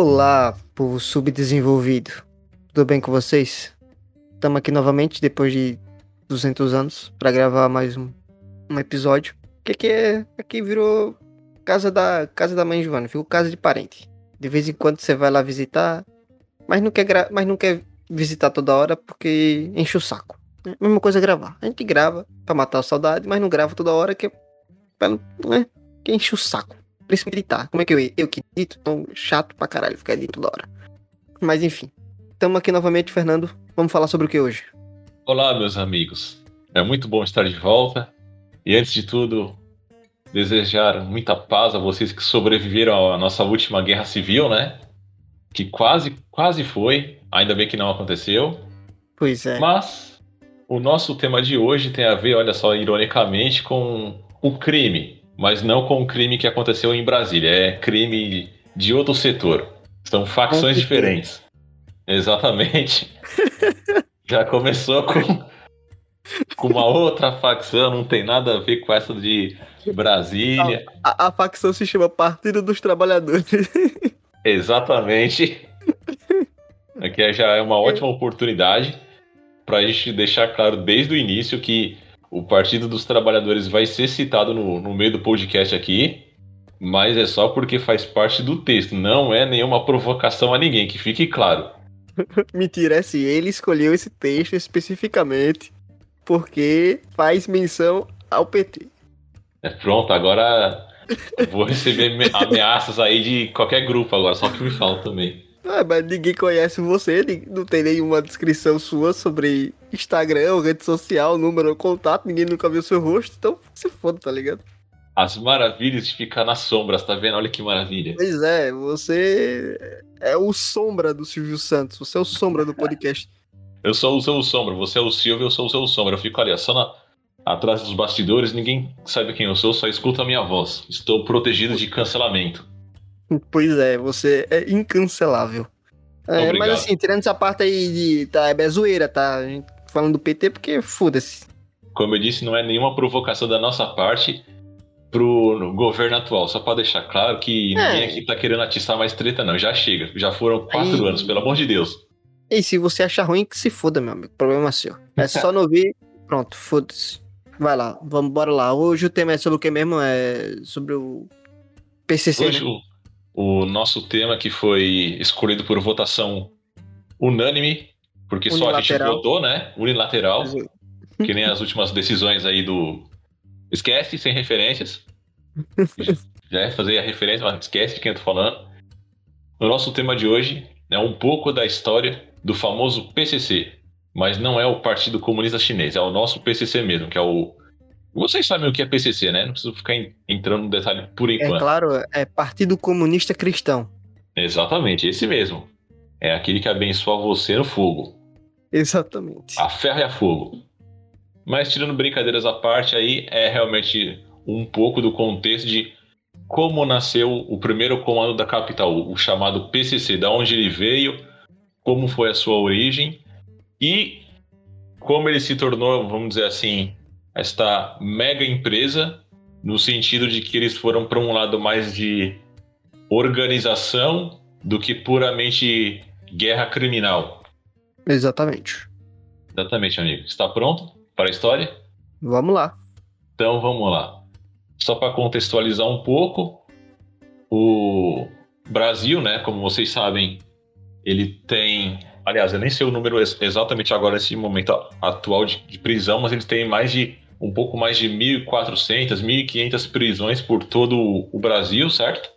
Olá, povo subdesenvolvido. Tudo bem com vocês? Estamos aqui novamente depois de 200 anos para gravar mais um, um episódio. Que aqui é aqui virou casa da casa da mãe Joana, ficou casa de parente. De vez em quando você vai lá visitar, mas não quer mas não quer visitar toda hora porque enche o saco. É a mesma coisa gravar. A gente grava para matar a saudade, mas não grava toda hora que é né, que enche o saco. Principalmente editar. Como é que eu eu que edito? Tão chato pra caralho ficar editando toda hora. Mas enfim. Estamos aqui novamente, Fernando. Vamos falar sobre o que hoje? Olá, meus amigos. É muito bom estar de volta. E antes de tudo, desejar muita paz a vocês que sobreviveram à nossa última guerra civil, né? Que quase, quase foi. Ainda bem que não aconteceu. Pois é. Mas o nosso tema de hoje tem a ver, olha só, ironicamente, com o crime. Mas não com o crime que aconteceu em Brasília. É crime de outro setor. São facções diferentes. Exatamente. Já começou com, com uma outra facção, não tem nada a ver com essa de Brasília. A, a facção se chama Partido dos Trabalhadores. Exatamente. Aqui já é uma ótima oportunidade para a gente deixar claro desde o início que o Partido dos Trabalhadores vai ser citado no, no meio do podcast aqui, mas é só porque faz parte do texto, não é nenhuma provocação a ninguém, que fique claro. Mentira, é assim, ele escolheu esse texto especificamente porque faz menção ao PT. É pronto, agora vou receber ameaças aí de qualquer grupo agora, só que me fala também. Ah, mas ninguém conhece você, não tem nenhuma descrição sua sobre Instagram, rede social, número, contato, ninguém nunca viu seu rosto, então se foda, tá ligado? As maravilhas de ficar nas sombras, tá vendo? Olha que maravilha. Pois é, você é o sombra do Silvio Santos, você é o sombra do podcast. Eu sou o seu sombra, você é o Silvio, eu sou o seu sombra. Eu fico ali, só na, atrás dos bastidores, ninguém sabe quem eu sou, só escuta a minha voz. Estou protegido de cancelamento. Pois é, você é incancelável. É, mas assim, tirando essa parte aí de. Tá, é zoeira, tá? Falando do PT, porque foda-se. Como eu disse, não é nenhuma provocação da nossa parte pro governo atual. Só pra deixar claro que é. ninguém aqui tá querendo atiçar mais treta, não. Já chega. Já foram quatro aí... anos, pelo amor de Deus. E se você achar ruim, que se foda, meu amigo. Problema seu. É só não ouvir. Pronto, foda-se. Vai lá, vamos bora lá. Hoje o tema é sobre o que mesmo? É sobre o PCC. Hoje né? O, nosso tema que foi escolhido por votação unânime, porque Unilateral. só a gente votou, né? Unilateral. que nem as últimas decisões aí do. Esquece, sem referências. Já é fazer a referência, mas esquece de quem eu tô falando. O nosso tema de hoje é um pouco da história do famoso PCC, mas não é o Partido Comunista Chinês, é o nosso PCC mesmo, que é o. Vocês sabem o que é PCC, né? Não preciso ficar entrando no detalhe por é enquanto. É claro, é Partido Comunista Cristão. Exatamente, esse mesmo. É aquele que abençoa você no fogo. Exatamente. A ferro e a fogo. Mas tirando brincadeiras à parte, aí é realmente um pouco do contexto de como nasceu o primeiro comando da capital, o chamado PCC, da onde ele veio, como foi a sua origem e como ele se tornou, vamos dizer assim, esta mega empresa, no sentido de que eles foram para um lado mais de organização do que puramente guerra criminal. Exatamente. Exatamente, amigo. Está pronto para a história? Vamos lá. Então vamos lá. Só para contextualizar um pouco, o Brasil, né, como vocês sabem, ele tem Aliás, eu nem sei o número exatamente agora nesse momento atual de, de prisão, mas eles têm mais de um pouco mais de 1.400, 1.500 prisões por todo o Brasil, certo?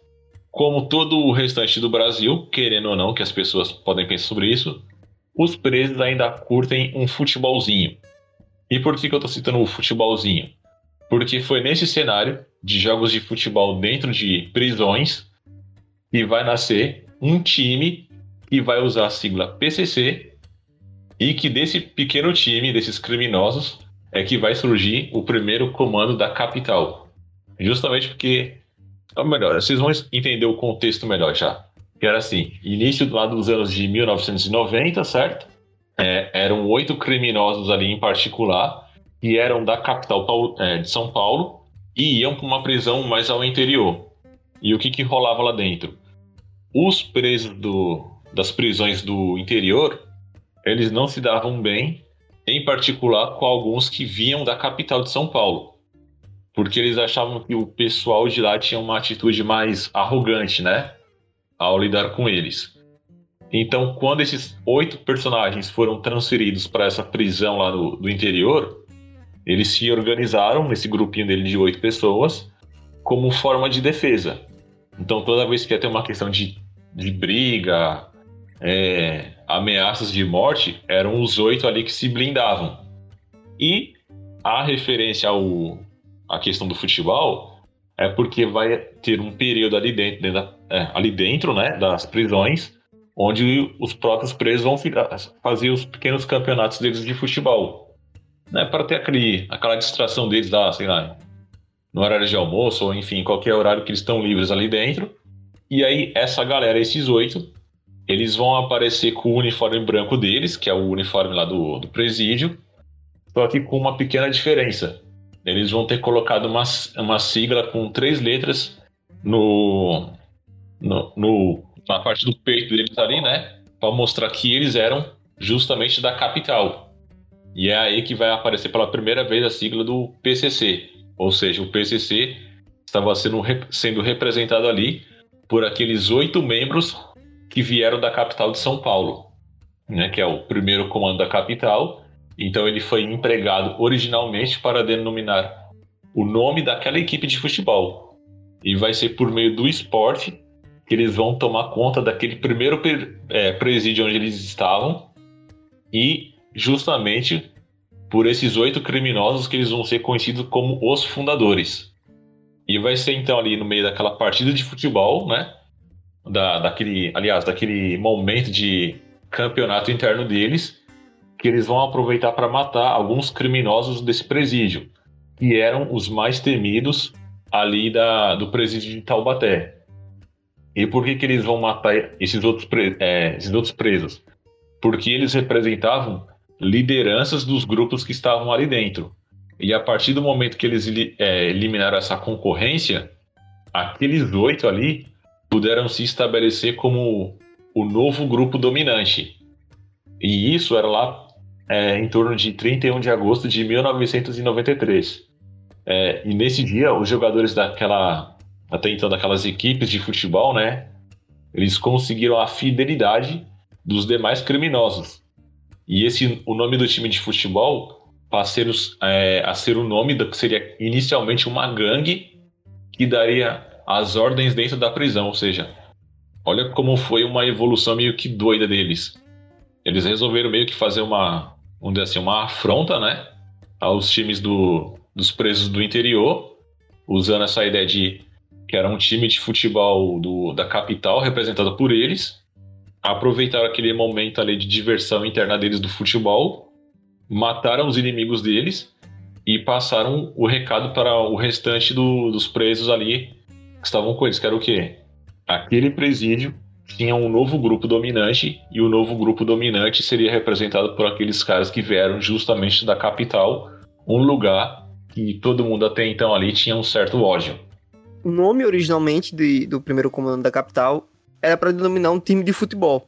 Como todo o restante do Brasil, querendo ou não, que as pessoas podem pensar sobre isso, os presos ainda curtem um futebolzinho. E por que, que eu estou citando o futebolzinho? Porque foi nesse cenário de jogos de futebol dentro de prisões que vai nascer um time e vai usar a sigla PCC e que desse pequeno time, desses criminosos, é que vai surgir o primeiro comando da capital. Justamente porque, ou melhor, vocês vão entender o contexto melhor já. Que era assim, início lado dos anos de 1990, certo? É, eram oito criminosos ali em particular, que eram da capital é, de São Paulo e iam para uma prisão mais ao interior. E o que, que rolava lá dentro? os presos do, das prisões do interior, eles não se davam bem, em particular com alguns que vinham da capital de São Paulo. Porque eles achavam que o pessoal de lá tinha uma atitude mais arrogante, né? Ao lidar com eles. Então, quando esses oito personagens foram transferidos para essa prisão lá no, do interior, eles se organizaram nesse grupinho dele de oito pessoas como forma de defesa. Então, toda vez que ia ter uma questão de, de briga, é, ameaças de morte, eram os oito ali que se blindavam. E a referência ao, à questão do futebol é porque vai ter um período ali dentro, dentro da, é, ali dentro né, das prisões onde os próprios presos vão fazer os pequenos campeonatos deles de futebol. Né, para ter aquele, aquela distração deles lá, sei lá, no horário de almoço, ou enfim, qualquer horário que eles estão livres ali dentro. E aí, essa galera, esses oito, eles vão aparecer com o uniforme branco deles, que é o uniforme lá do, do presídio, só que com uma pequena diferença. Eles vão ter colocado uma, uma sigla com três letras no, no, no na parte do peito deles ali, né? Para mostrar que eles eram justamente da capital. E é aí que vai aparecer pela primeira vez a sigla do PCC. Ou seja, o PCC estava sendo, sendo representado ali por aqueles oito membros que vieram da capital de São Paulo, né? Que é o primeiro comando da capital. Então ele foi empregado originalmente para denominar o nome daquela equipe de futebol. E vai ser por meio do esporte que eles vão tomar conta daquele primeiro é, presídio onde eles estavam e justamente por esses oito criminosos que eles vão ser conhecidos como os fundadores. E vai ser então ali no meio daquela partida de futebol, né? Da, daquele, aliás, daquele momento de campeonato interno deles, que eles vão aproveitar para matar alguns criminosos desse presídio, que eram os mais temidos ali da, do presídio de Taubaté. E por que, que eles vão matar esses outros, é, esses outros presos? Porque eles representavam lideranças dos grupos que estavam ali dentro. E a partir do momento que eles é, eliminaram essa concorrência, aqueles oito ali puderam se estabelecer como o novo grupo dominante. E isso era lá é, em torno de 31 de agosto de 1993. É, e nesse dia, os jogadores daquela até então daquelas equipes de futebol, né? Eles conseguiram a fidelidade dos demais criminosos. E esse, o nome do time de futebol passou é, a ser o nome do que seria inicialmente uma gangue que daria as ordens dentro da prisão. Ou seja, olha como foi uma evolução meio que doida deles. Eles resolveram meio que fazer uma, dizer assim, uma afronta, né? Aos times do, dos presos do interior, usando essa ideia de que era um time de futebol do, da capital, representado por eles, aproveitaram aquele momento ali de diversão interna deles do futebol, mataram os inimigos deles e passaram o recado para o restante do, dos presos ali estavam com eles, que era o quê? Aquele presídio tinha um novo grupo dominante e o novo grupo dominante seria representado por aqueles caras que vieram justamente da capital, um lugar que todo mundo até então ali tinha um certo ódio o nome originalmente de, do primeiro comando da capital era para denominar um time de futebol,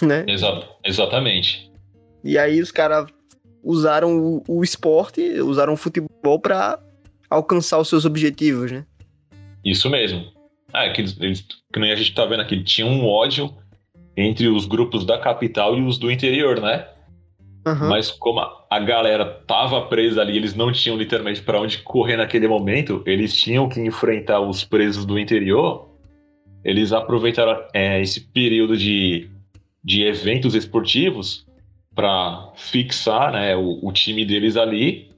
né? Exato, exatamente. E aí os caras usaram o, o, esporte, usaram o futebol para alcançar os seus objetivos, né? Isso mesmo. Ah, é que, eles, que nem a gente tá vendo aqui, tinha um ódio entre os grupos da capital e os do interior, né? Uhum. Mas como a, galera tava presa ali, eles não tinham literalmente para onde correr naquele momento, eles tinham que enfrentar os presos do interior. Eles aproveitaram é, esse período de, de eventos esportivos para fixar né, o, o, time deles ali,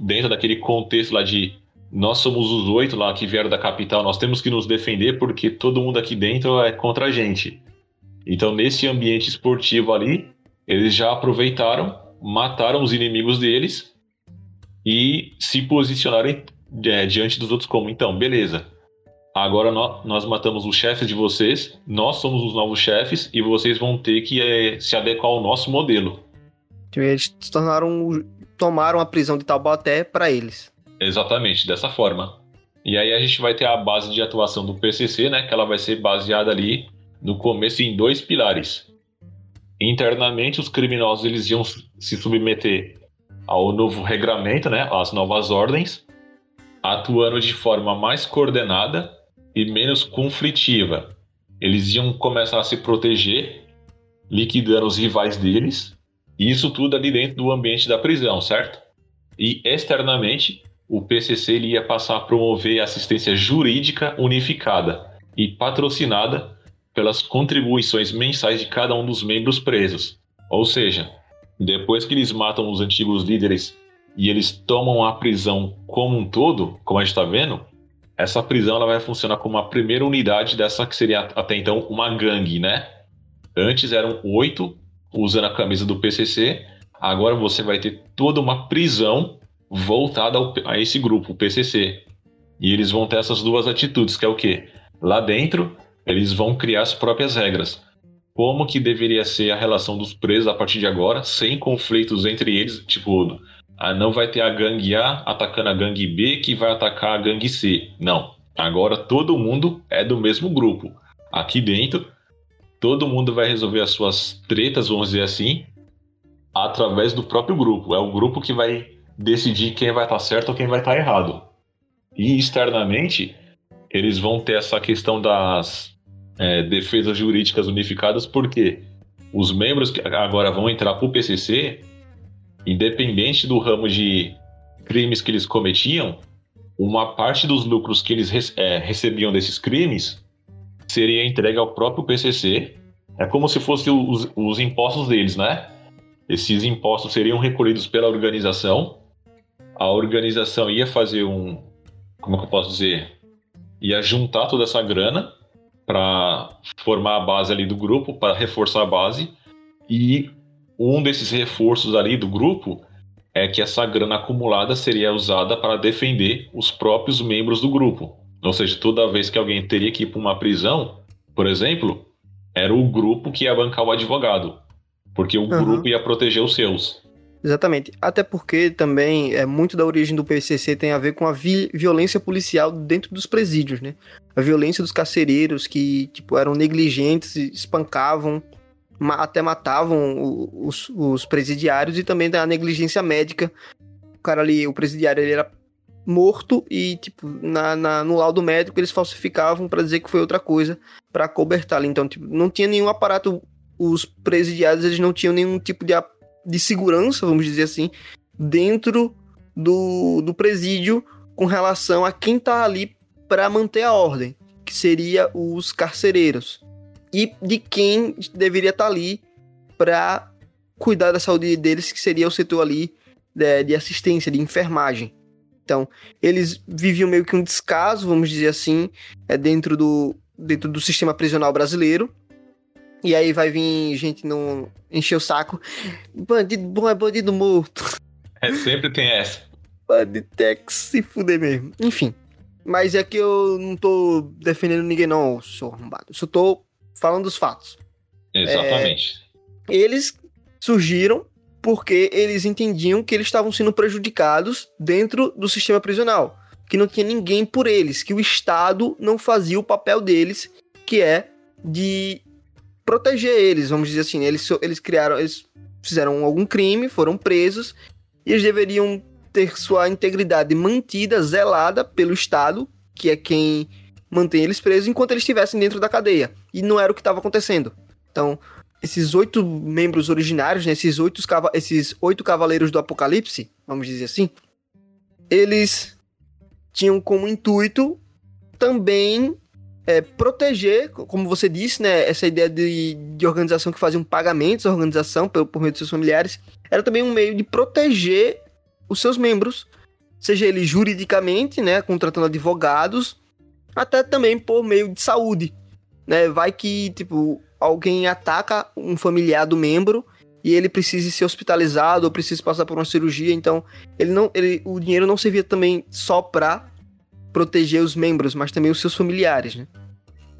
dentro daquele contexto lá de nós somos os oito lá que vieram da capital, nós temos que nos defender porque todo mundo aqui dentro é contra a gente. Então, nesse ambiente esportivo ali, eles já aproveitaram, mataram os inimigos deles e se posicionaram é, diante dos outros como, então, beleza. Agora nós, nós matamos os chefes de vocês, nós somos os novos chefes e vocês vão ter que é, se adequar ao nosso modelo. Então, eles tornaram, tomaram a prisão de Taubaté para eles. Exatamente, dessa forma. E aí a gente vai ter a base de atuação do PCC, né, que ela vai ser baseada ali no começo em dois pilares. Internamente, os criminosos eles iam se submeter ao novo regramento, né, às novas ordens, atuando de forma mais coordenada e menos conflitiva. Eles iam começar a se proteger, liquidando os rivais deles, e isso tudo ali dentro do ambiente da prisão, certo? E externamente, o PCC ele ia passar a promover assistência jurídica unificada e patrocinada pelas contribuições mensais de cada um dos membros presos. Ou seja, depois que eles matam os antigos líderes e eles tomam a prisão como um todo, como a gente está vendo, essa prisão ela vai funcionar como a primeira unidade dessa que seria até então uma gangue, né? Antes eram oito usando a camisa do PCC, agora você vai ter toda uma prisão voltada ao, a esse grupo, o PCC. E eles vão ter essas duas atitudes, que é o quê? Lá dentro, eles vão criar as próprias regras. Como que deveria ser a relação dos presos a partir de agora, sem conflitos entre eles, tipo, ah, não vai ter a gangue A atacando a gangue B que vai atacar a gangue C. Não. Agora todo mundo é do mesmo grupo. Aqui dentro, todo mundo vai resolver as suas tretas, vamos dizer assim, através do próprio grupo. É o grupo que vai decidir quem vai estar certo ou quem vai estar errado. E externamente, eles vão ter essa questão das é, defesas jurídicas unificadas, porque os membros que agora vão entrar para o PCC, independente do ramo de crimes que eles cometiam, uma parte dos lucros que eles é, recebiam desses crimes seria entregue ao próprio PCC. É como se fossem os, os impostos deles, né? Esses impostos seriam recolhidos pela organização. A organização ia fazer um, como é que eu posso dizer, ia juntar toda essa grana para formar a base ali do grupo, para reforçar a base. E um desses reforços ali do grupo é que essa grana acumulada seria usada para defender os próprios membros do grupo. Ou seja, toda vez que alguém teria que ir para uma prisão, por exemplo, era o grupo que ia bancar o advogado, porque o uhum. grupo ia proteger os seus. Exatamente. Até porque também é muito da origem do PCC tem a ver com a vi violência policial dentro dos presídios, né? A violência dos carcereiros que, tipo, eram negligentes, espancavam, ma até matavam os, os, presidiários e também da negligência médica. O cara ali, o presidiário, ele era morto e, tipo, na, na no laudo médico eles falsificavam para dizer que foi outra coisa para cobertá-lo. Então, tipo, não tinha nenhum aparato os presidiários eles não tinham nenhum tipo de de segurança, vamos dizer assim, dentro do, do presídio com relação a quem tá ali para manter a ordem, que seria os carcereiros. E de quem deveria estar tá ali para cuidar da saúde deles, que seria o setor ali de, de, assistência, de enfermagem. Então, eles viviam meio que um descaso, vamos dizer assim, é dentro do, dentro do sistema prisional brasileiro, e aí vai vir gente não encher o saco. Bandido bom é bandido morto. É, sempre tem essa. Banditex se fuder mesmo. Enfim. Mas é que eu não tô defendendo ninguém, não, seu arrombado. Eu só tô falando dos fatos. Exatamente. É, eles surgiram porque eles entendiam que eles estavam sendo prejudicados dentro do sistema prisional. Que não tinha ninguém por eles, que o Estado não fazia o papel deles, que é de proteger eles, vamos dizer assim. Né? Eles, eles criaram, eles fizeram algum crime, foram presos, e eles deveriam ter sua integridade mantida, zelada pelo Estado, que é quem mantém eles presos, enquanto eles estivessem dentro da cadeia. E não era o que estava acontecendo. Então, esses oito membros originários, né, esses, oito, esses oito cavaleiros do Apocalipse, vamos dizer assim, eles tinham como intuito também é, proteger, como você disse, né, essa ideia de, de organização que fazia pagamentos à organização por, por meio de seus familiares, era também um meio de proteger os seus membros, seja ele juridicamente, né, contratando advogados, até também por meio de saúde, né, vai que, tipo, alguém ataca um familiar do membro e ele precisa ser hospitalizado ou precisa passar por uma cirurgia, então ele não, ele, o dinheiro não servia também só para proteger os membros, mas também os seus familiares, né?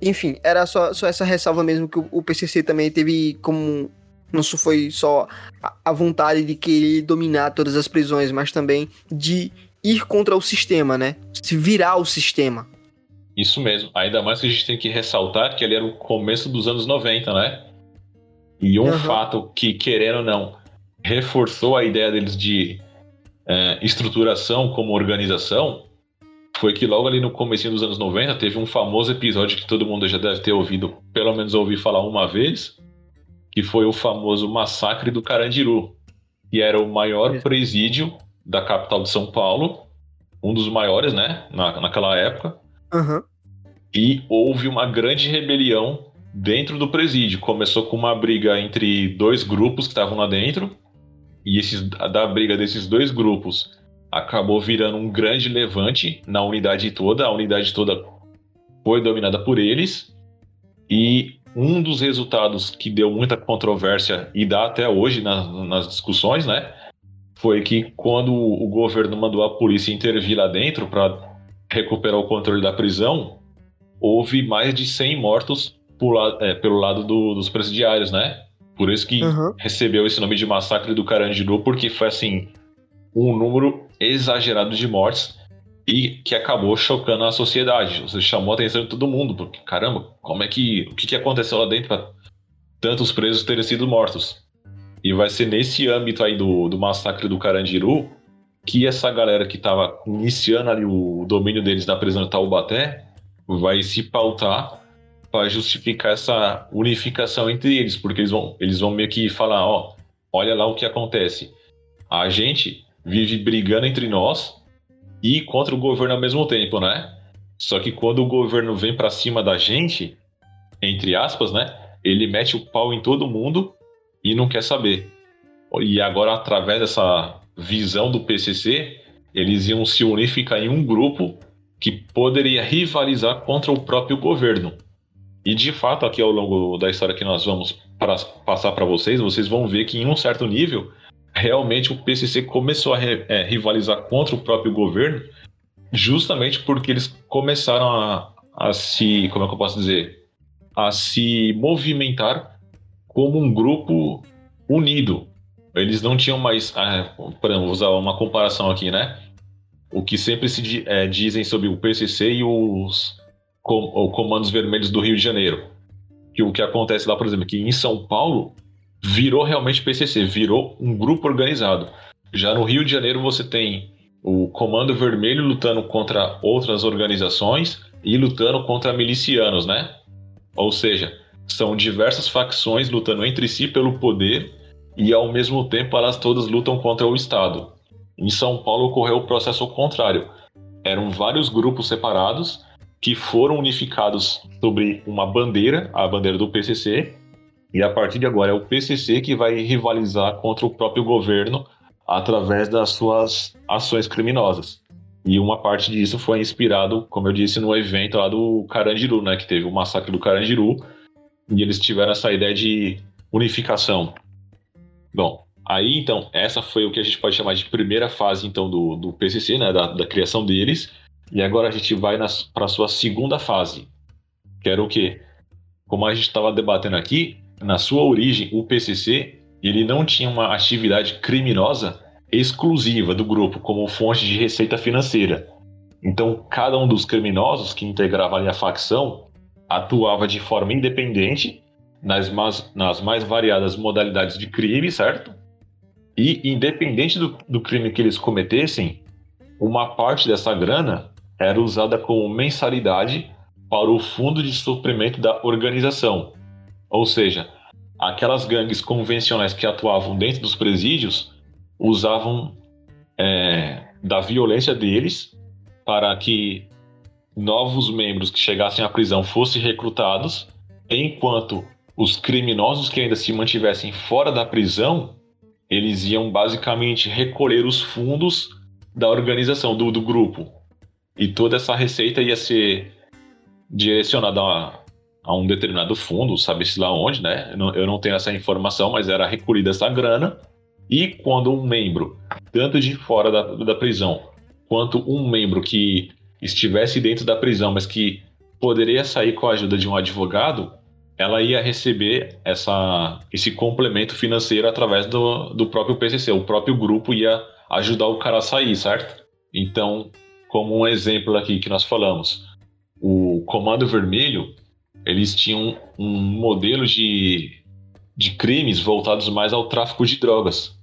Enfim, era só, só essa ressalva mesmo que o, o PCC também teve como não foi só a vontade de querer dominar todas as prisões, mas também de ir contra o sistema, né? Se virar o sistema. Isso mesmo. Ainda mais que a gente tem que ressaltar que ele era o começo dos anos 90, né? E um uhum. fato que, querendo ou não, reforçou a ideia deles de é, estruturação como organização foi que logo ali no começo dos anos 90 teve um famoso episódio que todo mundo já deve ter ouvido, pelo menos ouvir falar uma vez, que foi o famoso massacre do Carandiru, que era o maior presídio da capital de São Paulo, um dos maiores, né, na, naquela época. Uhum. E houve uma grande rebelião dentro do presídio. Começou com uma briga entre dois grupos que estavam lá dentro, e esses, da briga desses dois grupos acabou virando um grande levante na unidade toda. A unidade toda foi dominada por eles. E um dos resultados que deu muita controvérsia e dá até hoje na, nas discussões, né? Foi que quando o governo mandou a polícia intervir lá dentro para recuperar o controle da prisão, houve mais de 100 mortos é, pelo lado do, dos presidiários, né? Por isso que uhum. recebeu esse nome de massacre do Carandiru, porque foi assim um número exagerado de mortes e que acabou chocando a sociedade. Você chamou a atenção de todo mundo, porque caramba, como é que o que, que aconteceu lá dentro para tantos presos terem sido mortos? E vai ser nesse âmbito aí do, do massacre do Carandiru que essa galera que estava iniciando ali o domínio deles na prisão de Taubaté vai se pautar para justificar essa unificação entre eles, porque eles vão, eles vão meio que falar, ó, olha lá o que acontece. A gente vive brigando entre nós e contra o governo ao mesmo tempo, né? Só que quando o governo vem para cima da gente, entre aspas, né? Ele mete o pau em todo mundo e não quer saber. E agora, através dessa visão do PCC, eles iam se unificar em um grupo que poderia rivalizar contra o próprio governo. E de fato, aqui ao longo da história que nós vamos pra, passar para vocês, vocês vão ver que em um certo nível, realmente o PCC começou a é, rivalizar contra o próprio governo, justamente porque eles começaram a, a se, como é que eu posso dizer, a se movimentar como um grupo unido. Eles não tinham mais, ah, vou usar uma comparação aqui, né? O que sempre se é, dizem sobre o PCC e os com, Comandos Vermelhos do Rio de Janeiro. Que o que acontece lá, por exemplo, que em São Paulo virou realmente PCC, virou um grupo organizado. Já no Rio de Janeiro você tem o Comando Vermelho lutando contra outras organizações e lutando contra milicianos, né? Ou seja, são diversas facções lutando entre si pelo poder e ao mesmo tempo elas todas lutam contra o Estado. Em São Paulo ocorreu o processo contrário. Eram vários grupos separados que foram unificados sobre uma bandeira, a bandeira do PCC, e a partir de agora é o PCC que vai rivalizar contra o próprio governo através das suas ações criminosas. E uma parte disso foi inspirado, como eu disse, no evento lá do Carandiru, né, que teve o massacre do Carandiru, e eles tiveram essa ideia de unificação. Bom, aí então, essa foi o que a gente pode chamar de primeira fase então do, do PCC, né, da, da criação deles, e agora a gente vai para a sua segunda fase, que era o quê? Como a gente estava debatendo aqui, na sua origem, o PCC ele não tinha uma atividade criminosa exclusiva do grupo como fonte de receita financeira. Então, cada um dos criminosos que integrava ali a facção atuava de forma independente nas mais, nas mais variadas modalidades de crime, certo? E, independente do, do crime que eles cometessem, uma parte dessa grana era usada como mensalidade para o fundo de suprimento da organização. Ou seja, aquelas gangues convencionais que atuavam dentro dos presídios usavam é, da violência deles para que novos membros que chegassem à prisão fossem recrutados, enquanto os criminosos que ainda se mantivessem fora da prisão, eles iam basicamente recolher os fundos da organização, do, do grupo. E toda essa receita ia ser direcionada a, a um determinado fundo, sabe-se lá onde, né? Eu não, eu não tenho essa informação, mas era recolhida essa grana. E quando um membro, tanto de fora da, da prisão, quanto um membro que estivesse dentro da prisão, mas que poderia sair com a ajuda de um advogado, ela ia receber essa, esse complemento financeiro através do, do próprio PCC. O próprio grupo ia ajudar o cara a sair, certo? Então, como um exemplo aqui que nós falamos. O Comando Vermelho, eles tinham um modelo de, de crimes voltados mais ao tráfico de drogas.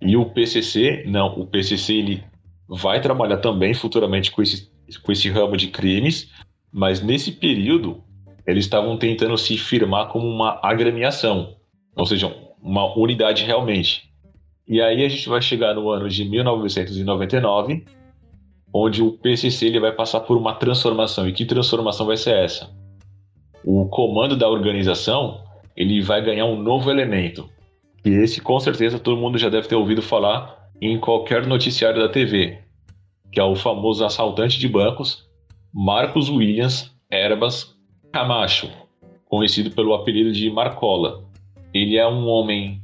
E o PCC, não, o PCC ele vai trabalhar também futuramente com esse, com esse ramo de crimes, mas nesse período eles estavam tentando se firmar como uma agremiação, ou seja, uma unidade realmente. E aí a gente vai chegar no ano de 1999, onde o PCC ele vai passar por uma transformação. E que transformação vai ser essa? O comando da organização ele vai ganhar um novo elemento. E esse, com certeza, todo mundo já deve ter ouvido falar em qualquer noticiário da TV, que é o famoso assaltante de bancos Marcos Williams Erbas Camacho, conhecido pelo apelido de Marcola. Ele é um homem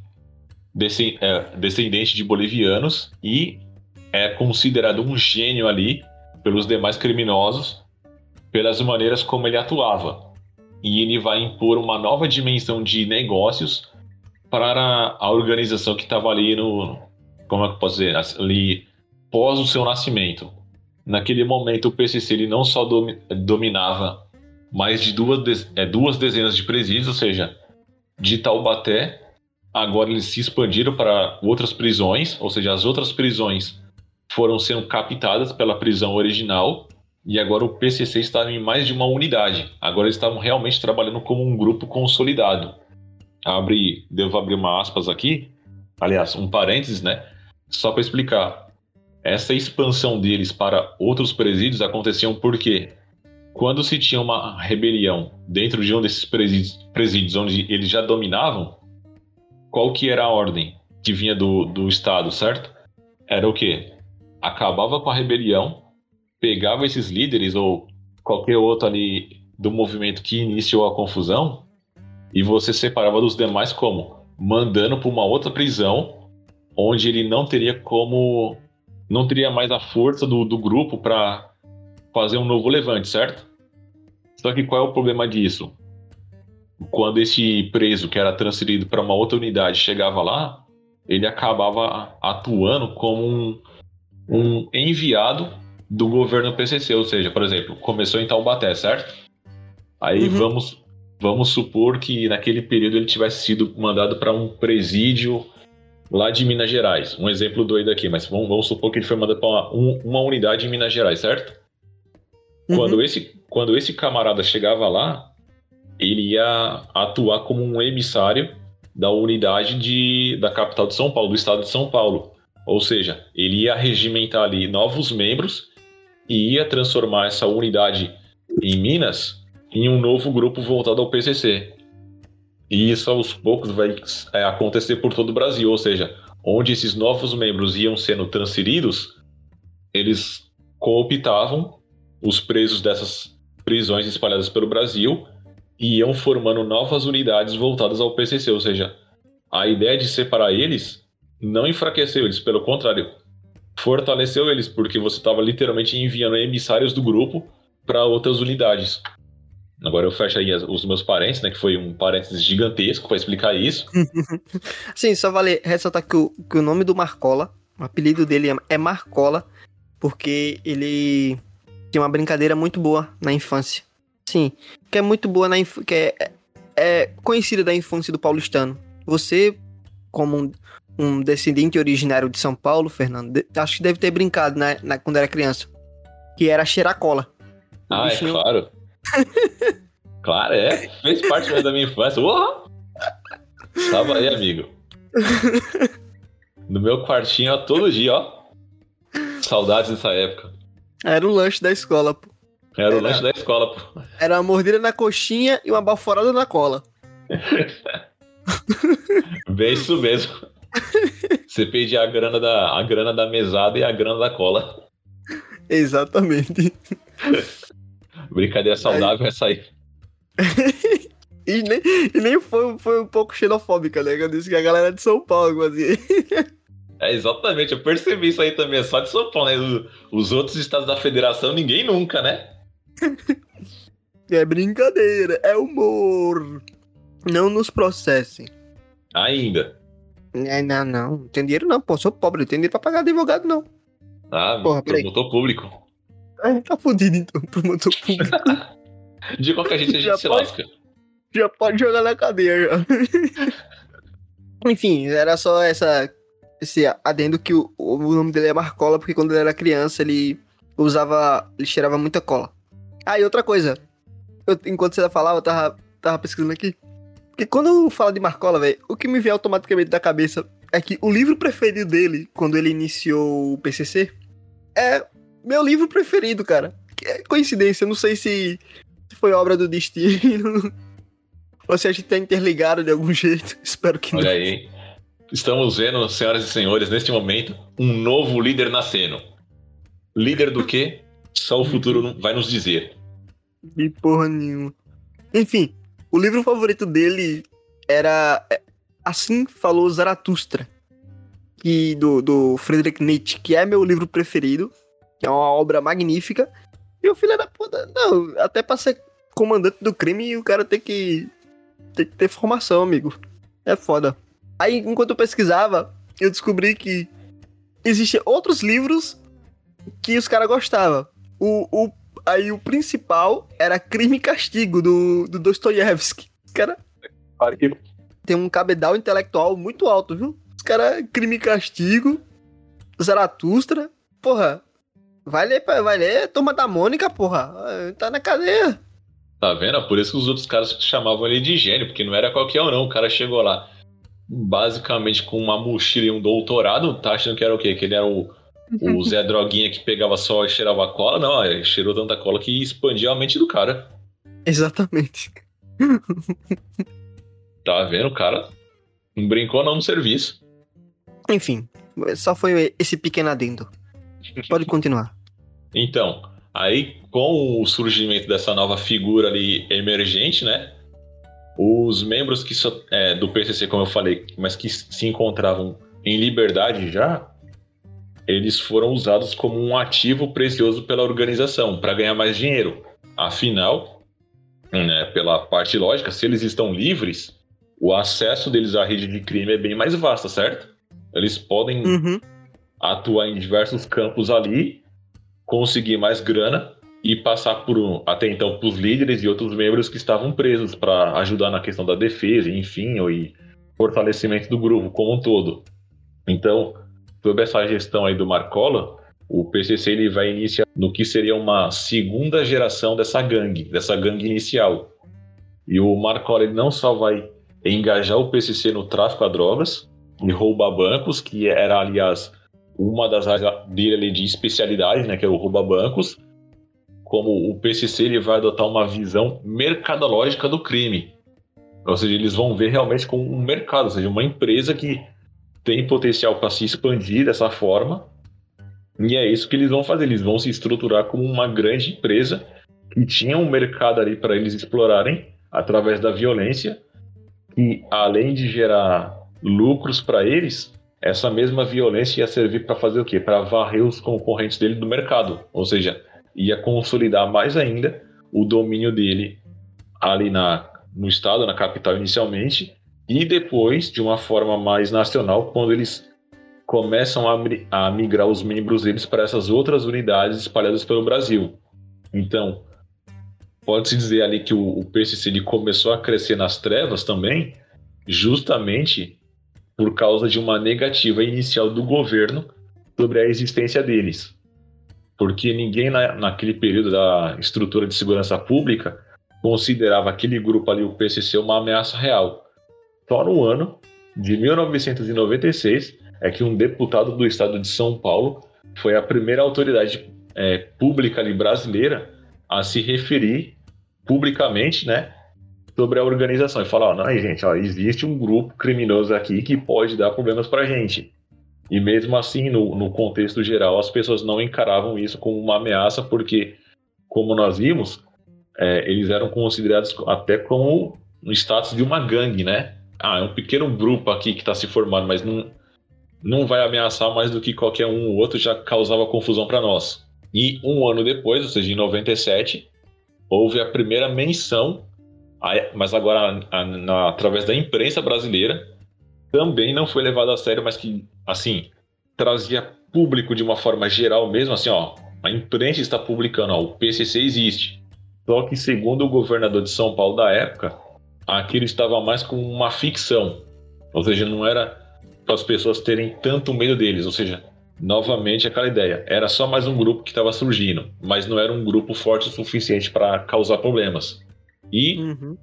é, descendente de bolivianos e é considerado um gênio ali pelos demais criminosos, pelas maneiras como ele atuava. E ele vai impor uma nova dimensão de negócios para a organização que estava ali no. Como é que eu posso dizer? Ali pós o seu nascimento. Naquele momento, o PCC ele não só dominava mais de duas, é, duas dezenas de presídios, ou seja, de Taubaté, agora eles se expandiram para outras prisões, ou seja, as outras prisões foram sendo captadas pela prisão original e agora o PCC estava em mais de uma unidade. Agora eles estavam realmente trabalhando como um grupo consolidado. Abre, devo abrir uma aspas aqui, aliás, um parênteses, né? Só para explicar. Essa expansão deles para outros presídios aconteciam porque quando se tinha uma rebelião dentro de um desses presídios, presídios onde eles já dominavam, qual que era a ordem que vinha do, do Estado, certo? Era o quê? Acabava com a rebelião, pegava esses líderes ou qualquer outro ali do movimento que iniciou a confusão e você separava dos demais como? Mandando para uma outra prisão onde ele não teria como. não teria mais a força do, do grupo para fazer um novo levante, certo? Só que qual é o problema disso? Quando esse preso que era transferido para uma outra unidade chegava lá, ele acabava atuando como um, um enviado do governo PCC, ou seja, por exemplo, começou em Taubaté, certo? Aí uhum. vamos vamos supor que naquele período ele tivesse sido mandado para um presídio lá de Minas Gerais. Um exemplo doido aqui, mas vamos, vamos supor que ele foi mandado para uma, um, uma unidade em Minas Gerais, certo? Uhum. Quando, esse, quando esse camarada chegava lá, ele ia atuar como um emissário da unidade de, da capital de São Paulo, do estado de São Paulo. Ou seja, ele ia regimentar ali novos membros e ia transformar essa unidade em Minas em um novo grupo voltado ao PCC. E isso aos poucos vai é, acontecer por todo o Brasil, ou seja, onde esses novos membros iam sendo transferidos, eles cooptavam os presos dessas prisões espalhadas pelo Brasil e iam formando novas unidades voltadas ao PCC, ou seja, a ideia de separar eles não enfraqueceu eles, pelo contrário, fortaleceu eles, porque você estava literalmente enviando emissários do grupo para outras unidades. Agora eu fecho aí os meus parênteses, né? Que foi um parênteses gigantesco para explicar isso. Sim, só vale ressaltar que o, que o nome do Marcola, o apelido dele é, é Marcola, porque ele tinha uma brincadeira muito boa na infância. Sim, que é muito boa na infância, que é, é conhecida da infância do paulistano. Você, como um, um descendente originário de São Paulo, Fernando, de, acho que deve ter brincado na, na, quando era criança. Que era cheirar cola. Ah, é claro. claro, é. Fez parte da minha infância. Uou! Tava aí, amigo. No meu quartinho, ó, todo dia, ó. Saudades dessa época. Era o lanche da escola, pô. Era, era o lanche da escola, pô. Era uma mordida na coxinha e uma baforada na cola. Bem isso mesmo. Você pedia a grana da, a grana da mesada e a grana da cola. Exatamente. Brincadeira saudável essa aí. e, nem, e nem foi, foi um pouco xenofóbica, né? Eu disse que a galera é de São Paulo fazia. É, exatamente, eu percebi isso aí também, é só de São Paulo, né? Os outros estados da federação, ninguém nunca, né? é brincadeira, é humor. Não nos processem. Ainda. É, não, não, não tem dinheiro não, pô, sou pobre, não tem dinheiro pra pagar advogado não. Ah, Porra, promotor público. É, tá fudido então, promotor público. De qualquer jeito a gente Já se pode- lasca. Já pode jogar na cadeia, já. Enfim, era só essa, esse adendo que o, o nome dele é Marcola, porque quando ele era criança ele usava. ele cheirava muita cola. Ah, e outra coisa. Eu- enquanto você falava, eu tava, tava pesquisando aqui. Porque quando fala de Marcola, velho, o que me vem automaticamente da cabeça é que o livro preferido dele, quando ele iniciou o PCC, é meu livro preferido, cara. Que é coincidência, não sei se, foi obra do destino. Ou se a gente tá interligado de algum jeito. Espero que Olha não. aí. Estamos vendo, senhoras e senhores, neste momento, um novo líder nascendo. Líder do quê? Só o futuro vai nos dizer. De porra nenhuma. Enfim, o livro favorito dele era é, Assim Falou Zaratustra. Que, do, do Friedrich Nietzsche, que é meu livro preferido. Que é uma obra magnífica. E o filho da puta, não, até pra ser comandante do crime, o cara tem que, tem que ter formação, amigo. É foda. Aí, enquanto eu pesquisava, eu descobri que existem outros livros que os caras gostavam. O, o, aí o principal era Crime e Castigo, do, do Dostoiévski. Os caras tem um cabedal intelectual muito alto, viu? Os caras, Crime e Castigo, Zaratustra, porra. Vai ler, vai ler Turma da Mônica, porra. Tá na cadeia. Tá vendo? Por isso que os outros caras chamavam ele de gênio, porque não era qualquer um, não. O cara chegou lá, basicamente com uma mochila e um doutorado, tá achando que era o quê? Que ele era o, o Zé Droguinha que pegava só e cheirava cola? Não, ele cheirou tanta cola que expandia a mente do cara. Exatamente. Tá vendo? O cara não brincou não no serviço. Enfim, só foi esse pequeno adendo. Pode continuar. Então, aí com o surgimento dessa nova figura ali emergente, né? Os membros que so- é, do PCC, como eu falei, mas que se encontravam em liberdade já, eles foram usados como um ativo precioso pela organização para ganhar mais dinheiro. Afinal, né, pela parte lógica, se eles estão livres, o acesso deles à rede de crime é bem mais vasta, certo? Eles podem Uhum. atuar em diversos campos ali, conseguir mais grana e passar por um- até então para os líderes e outros membros que estavam presos para ajudar na questão da defesa, enfim, ou e fortalecimento do grupo como um todo. Então, sob essa gestão aí do Marcola, o PCC ele vai iniciar no que seria uma segunda geração dessa gangue, dessa gangue inicial. E o Marcola ele não só vai engajar o PCC no tráfico a drogas e roubar bancos, que era aliás uma das áreas dele de especialidade, né, que é o rouba bancos, como o PCC ele vai adotar uma visão mercadológica do crime. Ou seja, eles vão ver realmente como um mercado, ou seja, uma empresa que tem potencial para se expandir dessa forma. E é isso que eles vão fazer, eles vão se estruturar como uma grande empresa que tinha um mercado ali para eles explorarem através da violência e além de gerar lucros para eles, essa mesma violência ia servir para fazer o quê? Para varrer os concorrentes dele do mercado. Ou seja, ia consolidar mais ainda o domínio dele ali na, no estado, na capital inicialmente, e depois, de uma forma mais nacional, quando eles começam a, mi- a migrar os membros deles para essas outras unidades espalhadas pelo Brasil. Então, pode-se dizer ali que o, o PCC começou a crescer nas trevas também, justamente por causa de uma negativa inicial do governo sobre a existência deles. Porque ninguém na, naquele período da estrutura de segurança pública considerava aquele grupo ali, o PCC, uma ameaça real. Só no ano de 1996 é que um deputado do estado de São Paulo foi a primeira autoridade é, pública ali brasileira a se referir publicamente, né, sobre a organização e falar, ó, não, gente, ó, existe um grupo criminoso aqui que pode dar problemas pra gente. E mesmo assim, no, no contexto geral, as pessoas não encaravam isso como uma ameaça, porque, como nós vimos, é, eles eram considerados até como no status de uma gangue, né? Ah, é um pequeno grupo aqui que está se formando, mas não, não vai ameaçar mais do que qualquer um ou outro, já causava confusão para nós. E um ano depois, ou seja, em 97, houve a primeira menção mas agora a- na- através da imprensa brasileira também não foi levado a sério, mas que assim trazia público de uma forma geral mesmo, assim, ó, a imprensa está publicando, ó, o PCC existe. Só que, segundo o governador de São Paulo da época, aquilo estava mais como uma ficção. Ou seja, não era para as pessoas terem tanto medo deles. Ou seja, novamente aquela ideia. Era só mais um grupo que estava surgindo, mas não era um grupo forte o suficiente para causar problemas. E uhum.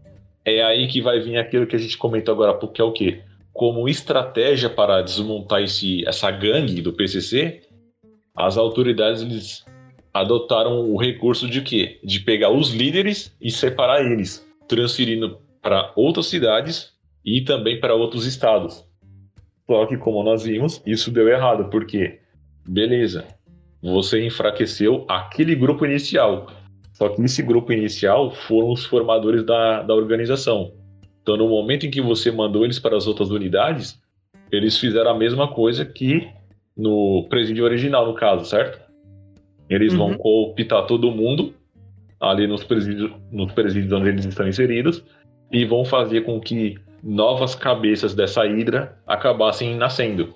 é aí que vai vir aquilo que a gente comentou agora, porque é o quê? Como estratégia para desmontar esse, essa gangue do PCC, as autoridades eles adotaram o recurso de quê? De pegar os líderes e separar eles, transferindo para outras cidades e também para outros estados. Só que, como nós vimos, isso deu errado, porque, beleza, você enfraqueceu aquele grupo inicial. Só que esse grupo inicial foram os formadores da, da organização. Então, no momento em que você mandou eles para as outras unidades, eles fizeram a mesma coisa que no presídio original, no caso, certo? Eles uhum. vão cooptar todo mundo ali nos presídios, nos presídios onde eles estão inseridos e vão fazer com que novas cabeças dessa hidra acabassem nascendo.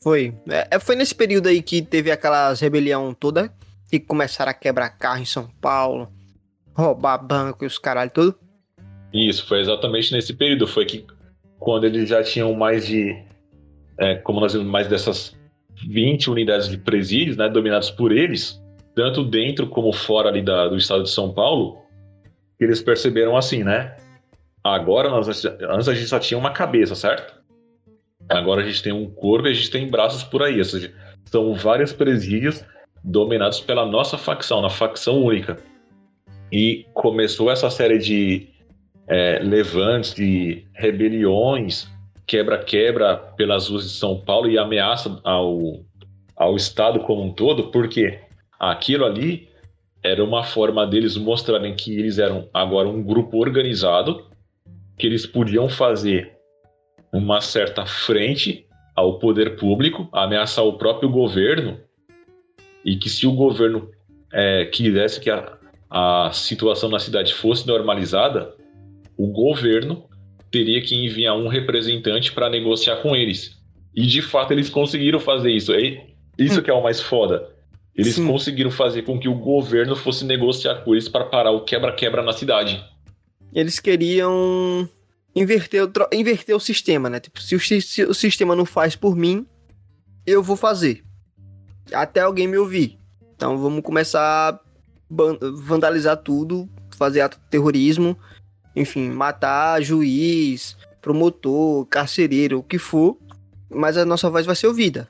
Foi. É, é, foi nesse período aí que teve aquelas rebelião toda e começaram a quebrar carro em São Paulo, roubar banco e os caralho tudo. Isso, foi exatamente nesse período. Foi que quando eles já tinham mais de. É, como nós vimos, mais dessas 20 unidades de presídios, né, dominados por eles, tanto dentro como fora ali da, do estado de São Paulo, eles perceberam assim, né? Agora, nós, antes a gente só tinha uma cabeça, certo? Agora a gente tem um corpo e a gente tem braços por aí. Ou seja, são vários presídios dominados pela nossa facção, na facção única. E começou essa série de é, levantes, de rebeliões, quebra-quebra pelas ruas de São Paulo e ameaça ao, ao Estado como um todo, porque aquilo ali era uma forma deles mostrarem que eles eram agora um grupo organizado que eles podiam fazer uma certa frente ao poder público, ameaçar o próprio governo, e que se o governo é, quisesse que a, a situação na cidade fosse normalizada, o governo teria que enviar um representante para negociar com eles. E de fato eles conseguiram fazer isso. É isso que é o mais foda. Eles Sim. conseguiram fazer com que o governo fosse negociar com eles para parar o quebra-quebra na cidade. Eles queriam inverter o, inverter o sistema, né? Tipo, se o, se o sistema não faz por mim, eu vou fazer. Até alguém me ouvir. Então vamos começar a vandalizar tudo, fazer ato de terrorismo, enfim, matar juiz, promotor, carcereiro, o que for, mas a nossa voz vai ser ouvida.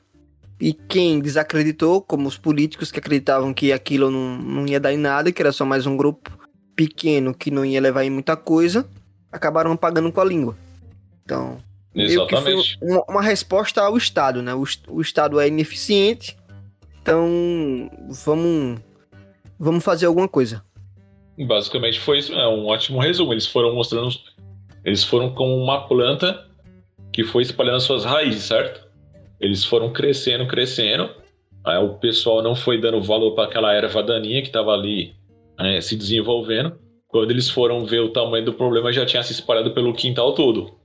E quem desacreditou, como os políticos que acreditavam que aquilo não, não ia dar em nada, que era só mais um grupo pequeno que não ia levar em muita coisa, acabaram pagando com a língua. Então, Exatamente. Uma, uma, resposta ao Estado, né? O, o Estado é ineficiente, então vamos, vamos fazer alguma coisa. Basicamente foi isso, é um ótimo resumo. Eles foram mostrando, eles foram como uma planta que foi espalhando suas raízes, certo? Eles foram crescendo, crescendo. Aí o pessoal não foi dando valor para aquela erva daninha que estava ali é, se desenvolvendo. Quando eles foram ver o tamanho do problema, já tinha se espalhado pelo quintal todo.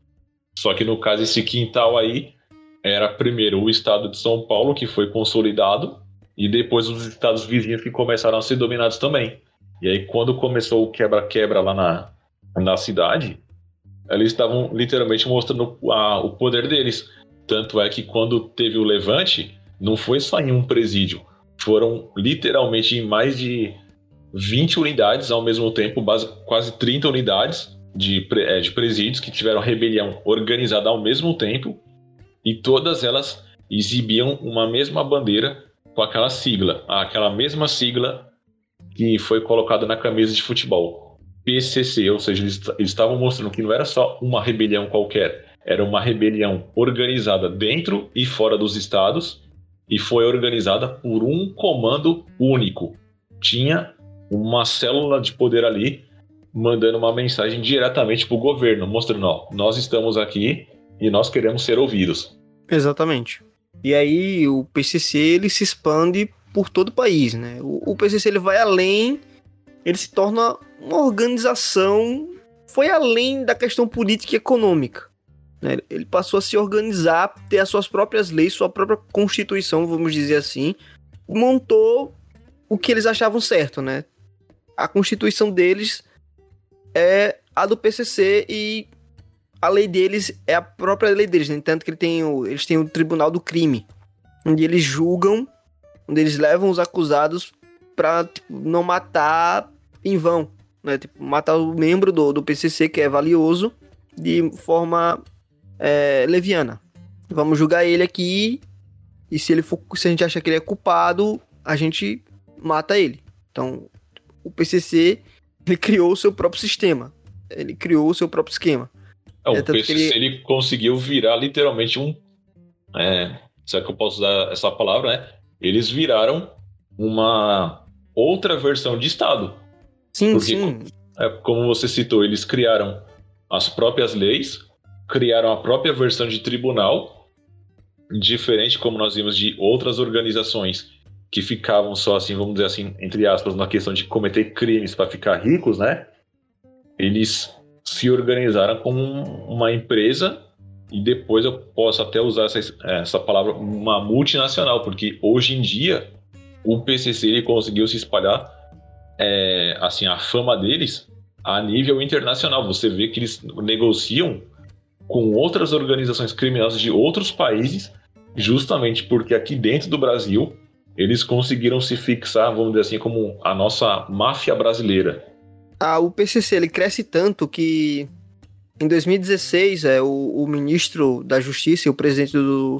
Só que no caso, esse quintal aí era primeiro o estado de São Paulo, que foi consolidado, e depois os estados vizinhos que começaram a ser dominados também. E aí, quando começou o quebra-quebra lá na, na cidade, eles estavam literalmente mostrando a, o poder deles. Tanto é que quando teve o levante, não foi só em um presídio, foram literalmente em mais de 20 unidades ao mesmo tempo, quase 30 unidades de, é, de presídios que tiveram rebelião organizada ao mesmo tempo e todas elas exibiam uma mesma bandeira com aquela sigla, aquela mesma sigla que foi colocada na camisa de futebol, PCC, ou seja, eles, eles estavam mostrando que não era só uma rebelião qualquer, era uma rebelião organizada dentro e fora dos estados e foi organizada por um comando único. Tinha uma célula de poder ali mandando uma mensagem diretamente para o governo, mostrando: ó, nós estamos aqui e nós queremos ser ouvidos. Exatamente. E aí o PCC ele se expande por todo o país, né? O, o PCC ele vai além, ele se torna uma organização, foi além da questão política e econômica. Né? Ele passou a se organizar, ter as suas próprias leis, sua própria constituição, vamos dizer assim, montou o que eles achavam certo, né? A constituição deles é a do PCC e a lei deles é a própria lei deles, né? Tanto que ele tem o, eles têm o Tribunal do Crime, onde eles julgam, onde eles levam os acusados pra tipo, não matar em vão, né? Tipo, matar o membro do, do PCC, que é valioso, de forma é, leviana. Vamos julgar ele aqui, e se ele for, se a gente acha que ele é culpado, a gente mata ele. Então, o PCC ele criou o seu próprio sistema. Ele criou o seu próprio esquema. É, o PCC ele... ele... conseguiu virar literalmente um. É, será que eu posso usar essa palavra, né? Eles viraram uma outra versão de Estado. Sim, Porque, sim. É, como você citou, eles criaram as próprias leis, criaram a própria versão de tribunal, diferente como nós vimos de outras organizações que ficavam só assim, vamos dizer assim, entre aspas, na questão de cometer crimes para ficar ricos, né? Eles se organizaram como uma empresa e depois eu posso até usar essa, essa palavra, uma multinacional, porque hoje em dia o PCC ele conseguiu se espalhar, é, assim, a fama deles a nível internacional. Você vê que eles negociam com outras organizações criminosas de outros países, justamente porque aqui dentro do Brasil eles conseguiram se fixar, vamos dizer assim, como a nossa máfia brasileira. Ah, o PCC ele cresce tanto que em 2016 é, o, o ministro da Justiça e o presidente do,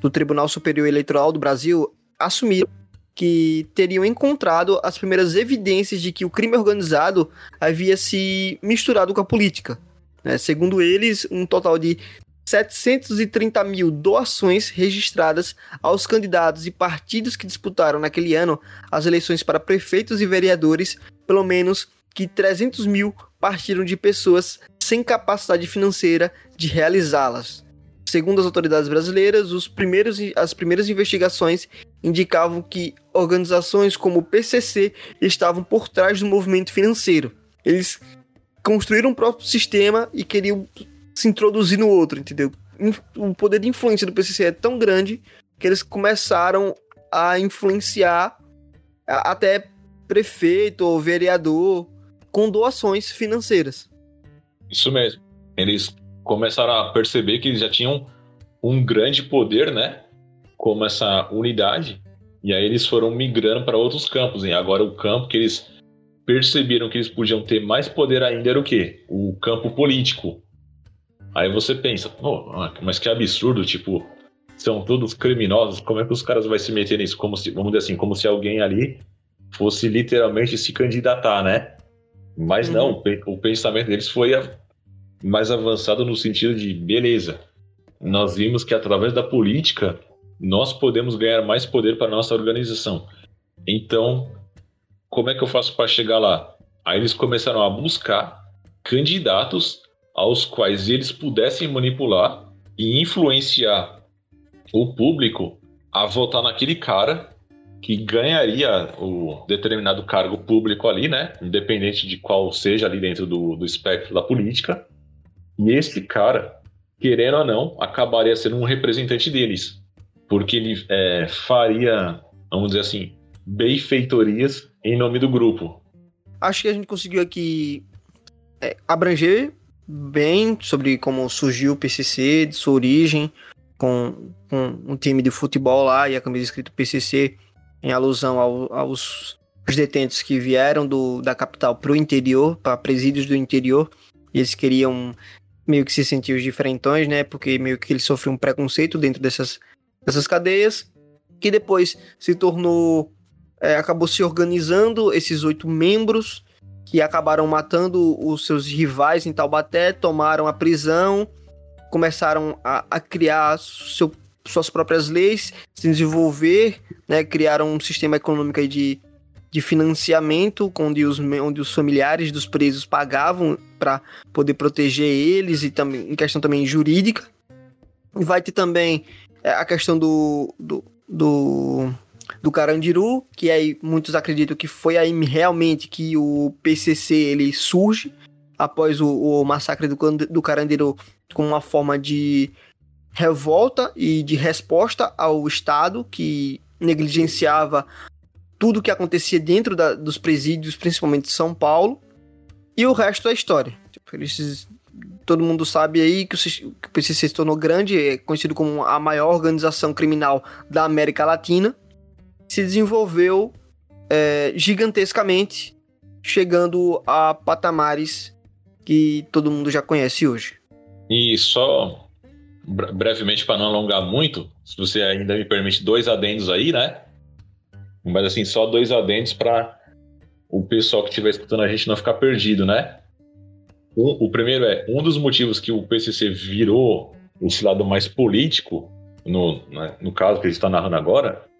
do Tribunal Superior Eleitoral do Brasil assumiram que teriam encontrado as primeiras evidências de que o crime organizado havia se misturado com a política. Né? Segundo eles, um total de 730 mil doações registradas aos candidatos e partidos que disputaram naquele ano as eleições para prefeitos e vereadores, pelo menos que 300 mil partiram de pessoas sem capacidade financeira de realizá-las. Segundo as autoridades brasileiras, os primeiros, as primeiras investigações indicavam que organizações como o PCC estavam por trás do movimento financeiro. Eles construíram um próprio sistema e queriam se introduzir no outro, entendeu? O poder de influência do PCC é tão grande que eles começaram a influenciar até prefeito ou vereador com doações financeiras. Isso mesmo. Eles começaram a perceber que eles já tinham um grande poder, né? Como essa unidade. E aí eles foram migrando para outros campos. E agora o campo que eles perceberam que eles podiam ter mais poder ainda era o quê? O campo político. Aí você pensa, pô, mas que absurdo, tipo, são todos criminosos, como é que os caras vão se meter nisso? Como se, vamos dizer assim, como se alguém ali fosse literalmente se candidatar, né? Mas uhum. não, o pensamento deles foi mais avançado no sentido de, beleza, nós vimos que através da política nós podemos ganhar mais poder para nossa organização. Então, como é que eu faço para chegar lá? Aí eles começaram a buscar candidatos aos quais eles pudessem manipular e influenciar o público a votar naquele cara que ganharia o determinado cargo público ali, né? Independente de qual seja ali dentro do, do espectro da política. E esse cara, querendo ou não, acabaria sendo um representante deles. Porque ele é, faria, vamos dizer assim, benfeitorias em nome do grupo. Acho que a gente conseguiu aqui é, abranger bem sobre como surgiu o PCC, de sua origem, com, com um time de futebol lá e a camisa escrito PCC em alusão ao, aos detentos que vieram do, da capital para o interior, para presídios do interior, e eles queriam meio que se sentir os diferentões, né? Porque meio que eles sofriam um preconceito dentro dessas, dessas cadeias, que depois se tornou. É, acabou se organizando esses oito membros que acabaram matando os seus rivais em Taubaté, tomaram a prisão, começaram a, a criar seu, suas próprias leis, se desenvolver, né, criaram um sistema econômico de, de financiamento, onde os, onde os familiares dos presos pagavam para poder proteger eles, e também em questão também jurídica. Vai ter também é, a questão do, do, do do Carandiru, que aí muitos acreditam que foi aí realmente que o PCC ele surge após o, o massacre do, do Carandiru como uma forma de revolta e de resposta ao Estado que negligenciava tudo que acontecia dentro da, dos presídios, principalmente de São Paulo, e o resto é história. Tipo, eles, todo mundo sabe aí que o, que o PCC se tornou grande, é conhecido como a maior organização criminal da América Latina, se desenvolveu é, gigantescamente, chegando a patamares que todo mundo já conhece hoje. E só brevemente para não alongar muito, se você ainda me permite dois adendos aí, né? Mas assim, só dois adendos para o pessoal que estiver escutando a gente não ficar perdido, né? O primeiro é, um dos motivos que o PCC virou esse lado mais político, no, né, no caso que gente está narrando agora,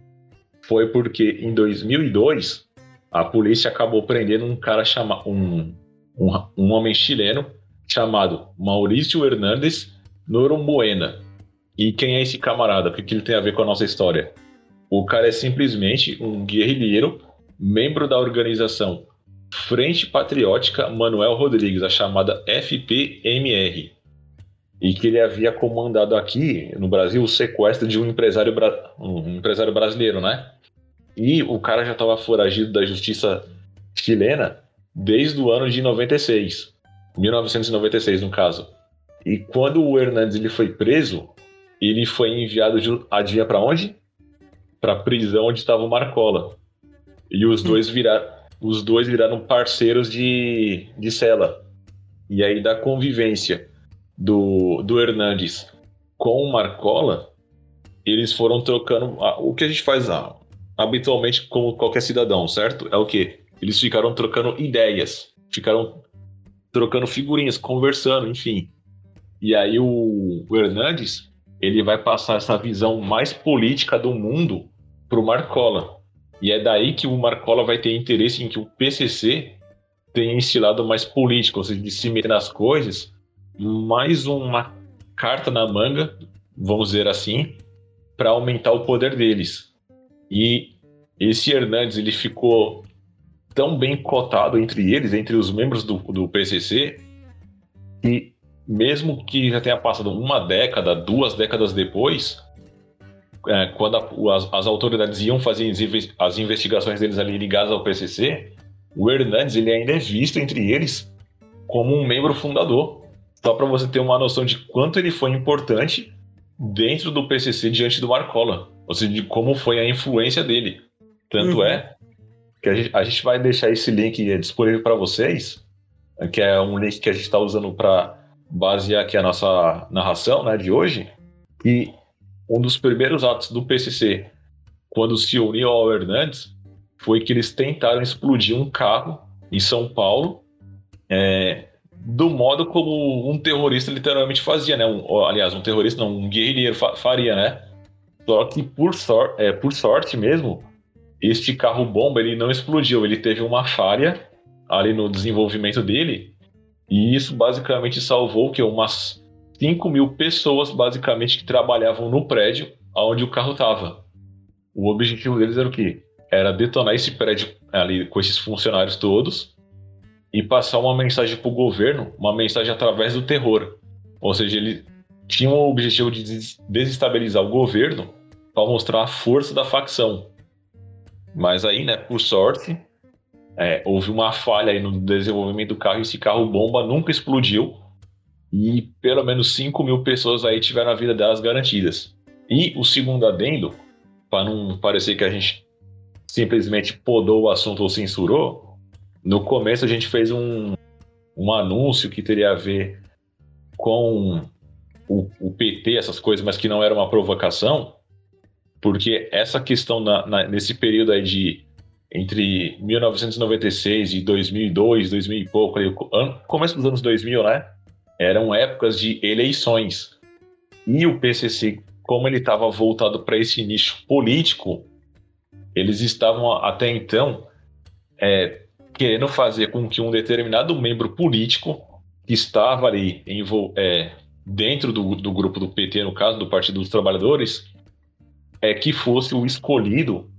foi porque em 2002 a polícia acabou prendendo um cara chamado um, um, um homem chileno chamado Maurício Hernandes Noronbuena. E quem é esse camarada? O que, que ele tem a ver com a nossa história? O cara é simplesmente um guerrilheiro, membro da organização Frente Patriótica Manuel Rodrigues, a chamada FPMR. E que ele havia comandado aqui no Brasil o sequestro de um empresário, um empresário brasileiro, né? E o cara já estava foragido da justiça chilena desde o ano de 96. 1996, no caso. E quando o Hernandes ele foi preso, ele foi enviado adivinha para onde? para a prisão onde estava o Marcola. E os dois viraram, os dois viraram parceiros de, de cela. E aí da convivência do, do Hernandes com o Marcola, eles foram trocando o que a gente faz habitualmente como qualquer cidadão, certo? É o que eles ficaram trocando ideias, ficaram trocando figurinhas, conversando, enfim. E aí o, o Hernandes ele vai passar essa visão mais política do mundo para o Marcola. E é daí que o Marcola vai ter interesse em que o PCC tenha esse lado mais político, ou seja, de se meter nas coisas, mais uma carta na manga, vamos dizer assim, para aumentar o poder deles. E esse Hernandes ele ficou tão bem cotado entre eles, entre os membros do, do PCC, que mesmo que já tenha passado uma década, duas décadas depois, é, quando a, as, as, autoridades iam fazer as investigações deles ali ligadas ao PCC, o Hernandes ele ainda é visto entre eles como um membro fundador. Só para você ter uma noção de quanto ele foi importante dentro do PCC diante do Marcola, ou seja, de como foi a influência dele. Tanto uhum. é que a gente, a gente, vai deixar esse link disponível para vocês, que é um link que a gente está usando para basear aqui a nossa narração né, de hoje. E um dos primeiros atos do PCC, quando se uniu ao Hernandes, foi que eles tentaram explodir um carro em São Paulo, é, do modo como um terrorista literalmente fazia, né? Um, aliás, um terrorista, não, um guerrilheiro fa faria, né? Só que por, sor é, por sorte mesmo, este carro bomba ele não explodiu, ele teve uma falha ali no desenvolvimento dele e isso basicamente salvou que umas 5 mil pessoas, basicamente, que trabalhavam no prédio onde o carro estava. O objetivo deles era o quê? Era detonar esse prédio ali com esses funcionários todos e passar uma mensagem para o governo, uma mensagem através do terror. Ou seja, ele tinha o objetivo de desestabilizar o governo para mostrar a força da facção. Mas aí, né, por sorte, é, houve uma falha no desenvolvimento do carro e esse carro bomba nunca explodiu e pelo menos 5 mil pessoas aí tiveram a vida delas garantidas. E o segundo adendo, para não parecer que a gente simplesmente podou o assunto ou censurou, no começo a gente fez um, um anúncio que teria a ver com o, o PT, essas coisas, mas que não era uma provocação, porque essa questão na, na, nesse período aí de entre 1996 e 2002, 2000 e pouco, ali, começo dos anos 2000, né? eram épocas de eleições. E o PCC, como ele estava voltado para esse nicho político, eles estavam até então é, querendo fazer com que um determinado membro político que estava ali em, é, dentro do, do grupo do PT, no caso do Partido dos Trabalhadores, é que fosse o escolhido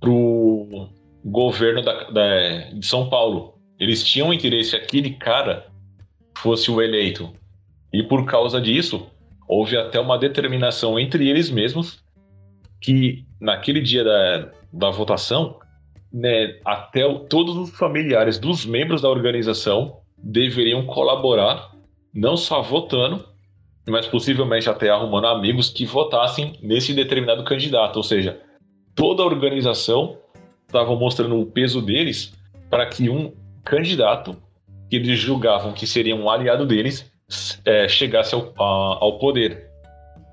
para o governo da, da, de São Paulo. Eles tinham interesse aquele cara fosse o eleito. E por causa disso, houve até uma determinação entre eles mesmos que naquele dia da, da votação né, até o, todos os familiares dos membros da organização deveriam colaborar, não só votando, mas possivelmente até arrumando amigos que votassem nesse determinado candidato. Ou seja, toda a organização estava mostrando o peso deles para que um candidato que eles julgavam que seria um aliado deles é, chegasse ao, a, ao poder.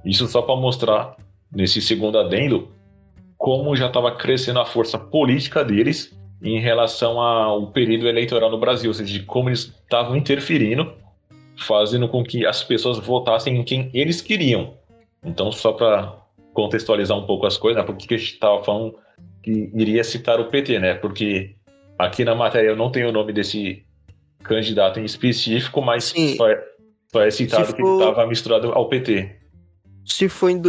Isso só para mostrar, nesse segundo adendo, como já estava crescendo a força política deles em relação ao período eleitoral no Brasil, ou seja, de como eles estavam interferindo, fazendo com que as pessoas votassem em quem eles queriam. Então, só para contextualizar um pouco as coisas, né, porque a gente estava falando que iria citar o PT, né? Porque aqui na matéria eu não tenho o nome desse candidato em específico, mas só é, só é, citado se que for... ele estava misturado ao PT. Se foi em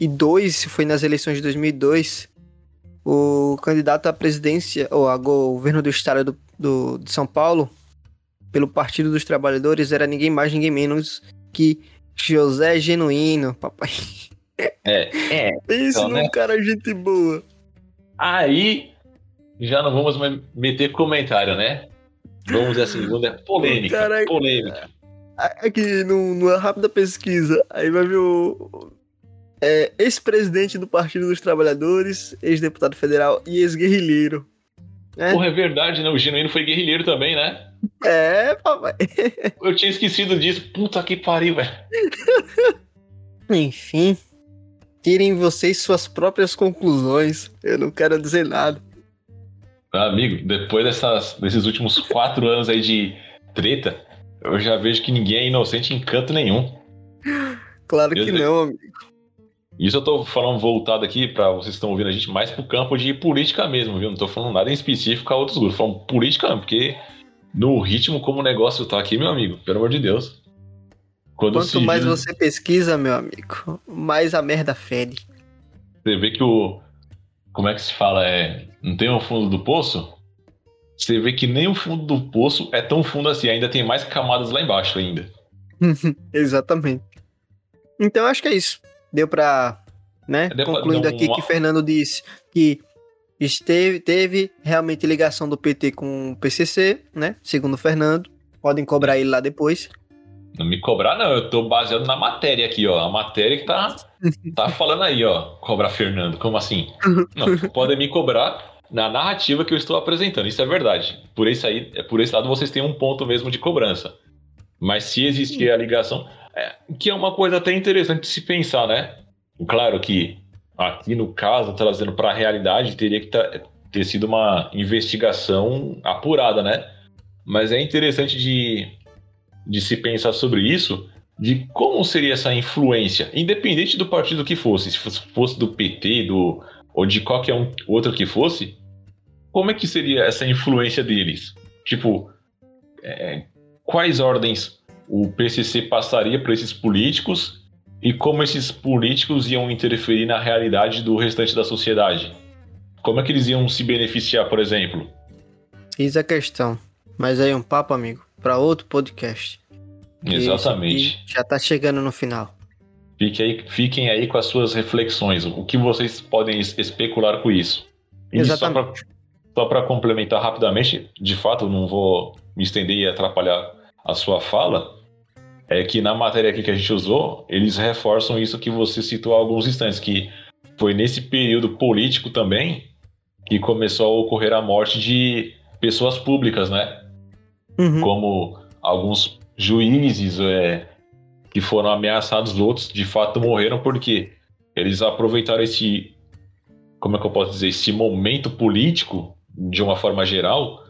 2002, se foi nas eleições de 2002, o candidato à presidência, ou a governo do estado do, do, de São Paulo, pelo Partido dos Trabalhadores, era ninguém mais, ninguém menos que José Genuíno, papai. É, é. Pense então, num né? cara gente boa. Aí já não vamos meter comentário, né? Vamos assim, polêmica, Caraca, polêmica. Aqui, numa rápida pesquisa, aí vai ver o é, ex-presidente do Partido dos Trabalhadores, ex-deputado federal e ex-guerrilheiro. É. Porra, é verdade, né? O Genuíno foi guerrilheiro também, né? É, papai. Eu tinha esquecido disso. Puta que pariu, velho. Enfim. Tirem vocês suas próprias conclusões. Eu não quero dizer nada. Amigo, depois dessas, desses últimos quatro anos aí de treta, eu já vejo que ninguém é inocente em canto nenhum. Claro que não, amigo. Isso eu tô falando voltado aqui para vocês que estão ouvindo a gente mais pro campo de política mesmo, viu? Não tô falando nada em específico a outros grupos, falando política, porque no ritmo como o negócio tá aqui, meu amigo, pelo amor de Deus. Quando Quanto mais você pesquisa, meu amigo, mais a merda fede. Você vê que o. Como é que se fala? É. Não tem o fundo do poço? Você vê que nem o fundo do poço é tão fundo assim, ainda tem mais camadas lá embaixo ainda. Exatamente. Então acho que é isso. Deu pra. Né? Deu Concluindo pra, aqui que Fernando disse que esteve, teve realmente ligação do PT com o PCC, né? Segundo o Fernando. Podem cobrar ele lá depois. Não me cobrar, não. Eu tô baseado na matéria aqui, ó. A matéria que tá, tá falando aí, ó. Cobrar Fernando. Como assim? Não, podem me cobrar na narrativa que eu estou apresentando. Isso é verdade. Por esse, aí, por esse lado, vocês têm um ponto mesmo de cobrança. Mas se existir a ligação. É, que é uma coisa até interessante de se pensar, né? Claro que aqui no caso, trazendo para a realidade, teria que ter sido uma investigação apurada, né? Mas é interessante de de se pensar sobre isso, de como seria essa influência, independente do partido que fosse, se fosse do PT, do ou de qualquer um outro que fosse, como é que seria essa influência deles? Tipo, é, quais ordens o PCC passaria para esses políticos e como esses políticos iam interferir na realidade do restante da sociedade? Como é que eles iam se beneficiar, por exemplo? Eis a questão. Mas aí um papo, amigo, para outro podcast. Exatamente. Já está chegando no final. Fique aí, fiquem aí com as suas reflexões. O que vocês podem especular com isso? E Exatamente. Só para complementar rapidamente, de fato, não vou me estender e atrapalhar a sua fala, é que na matéria aqui que a gente usou, eles reforçam isso que você citou há alguns instantes, que foi nesse período político também que começou a ocorrer a morte de pessoas públicas, né? Uhum. Como alguns juízes é, que foram ameaçados, outros de fato morreram porque eles aproveitaram esse, como é que eu posso dizer, esse momento político de uma forma geral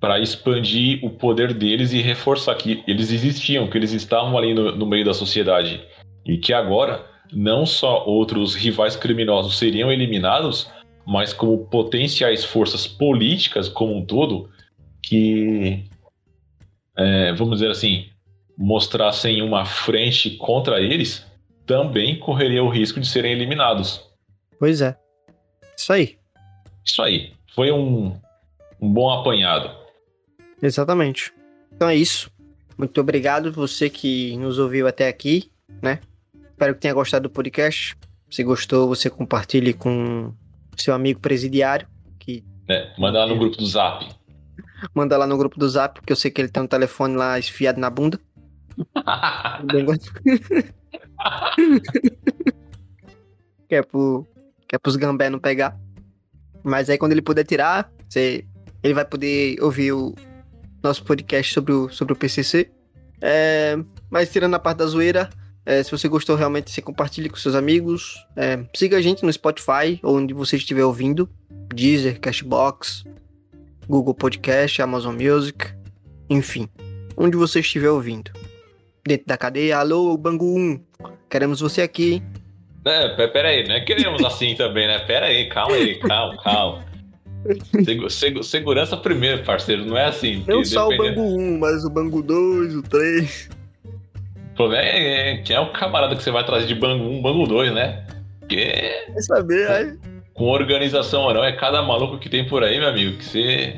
para expandir o poder deles e reforçar que eles existiam, que eles estavam ali no, no meio da sociedade e que agora não só outros rivais criminosos seriam eliminados, mas como potenciais forças políticas como um todo que é, vamos dizer assim, mostrassem uma frente contra eles, também correria o risco de serem eliminados. Pois é. Isso aí. Isso aí. Foi um, um bom apanhado. Exatamente. Então é isso. Muito obrigado você que nos ouviu até aqui, né? Espero que tenha gostado do podcast. Se gostou, você compartilhe com seu amigo presidiário que. É, manda lá no grupo do Zap. Manda lá no grupo do Zap, porque eu sei que ele tem um telefone lá esfiado na bunda. que é pro. Que é pros gambé não pegar. Mas aí quando ele puder tirar, você, ele vai poder ouvir o nosso podcast sobre o, sobre o PCC. É, mas tirando a parte da zoeira, é, se você gostou realmente, você compartilhe com seus amigos. É, siga a gente no Spotify, onde você estiver ouvindo. Deezer, Cashbox, Google Podcast, Amazon Music, enfim, onde você estiver ouvindo. Dentro da cadeia, alô, Bangu 1, queremos você aqui. É, pera aí, não é queremos assim também, né? Pera aí, calma aí, calma, calma. Segu, segu, segurança primeiro, parceiro, não é assim. Não só dependendo... o Bangu 1, mas o Bangu 2, o 3. O problema é, é quem é o camarada que você vai trazer de Bangu 1, Bangu 2, né? Porque... Vai saber, aí com organização ou não, é cada maluco que tem por aí, meu amigo, que você.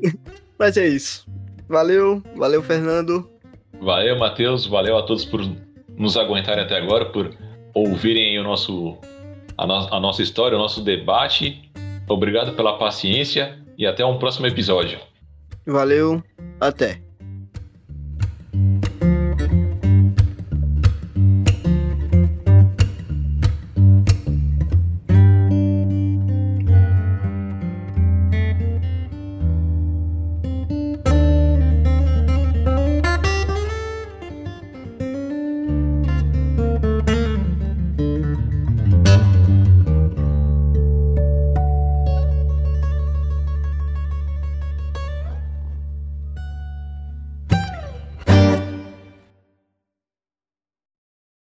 Mas é isso. Valeu, valeu, Fernando. Valeu, Matheus. Valeu a todos por nos aguentarem até agora, por ouvirem o nosso, a, no, a nossa história, o nosso debate. Obrigado pela paciência e até um próximo episódio. Valeu, até.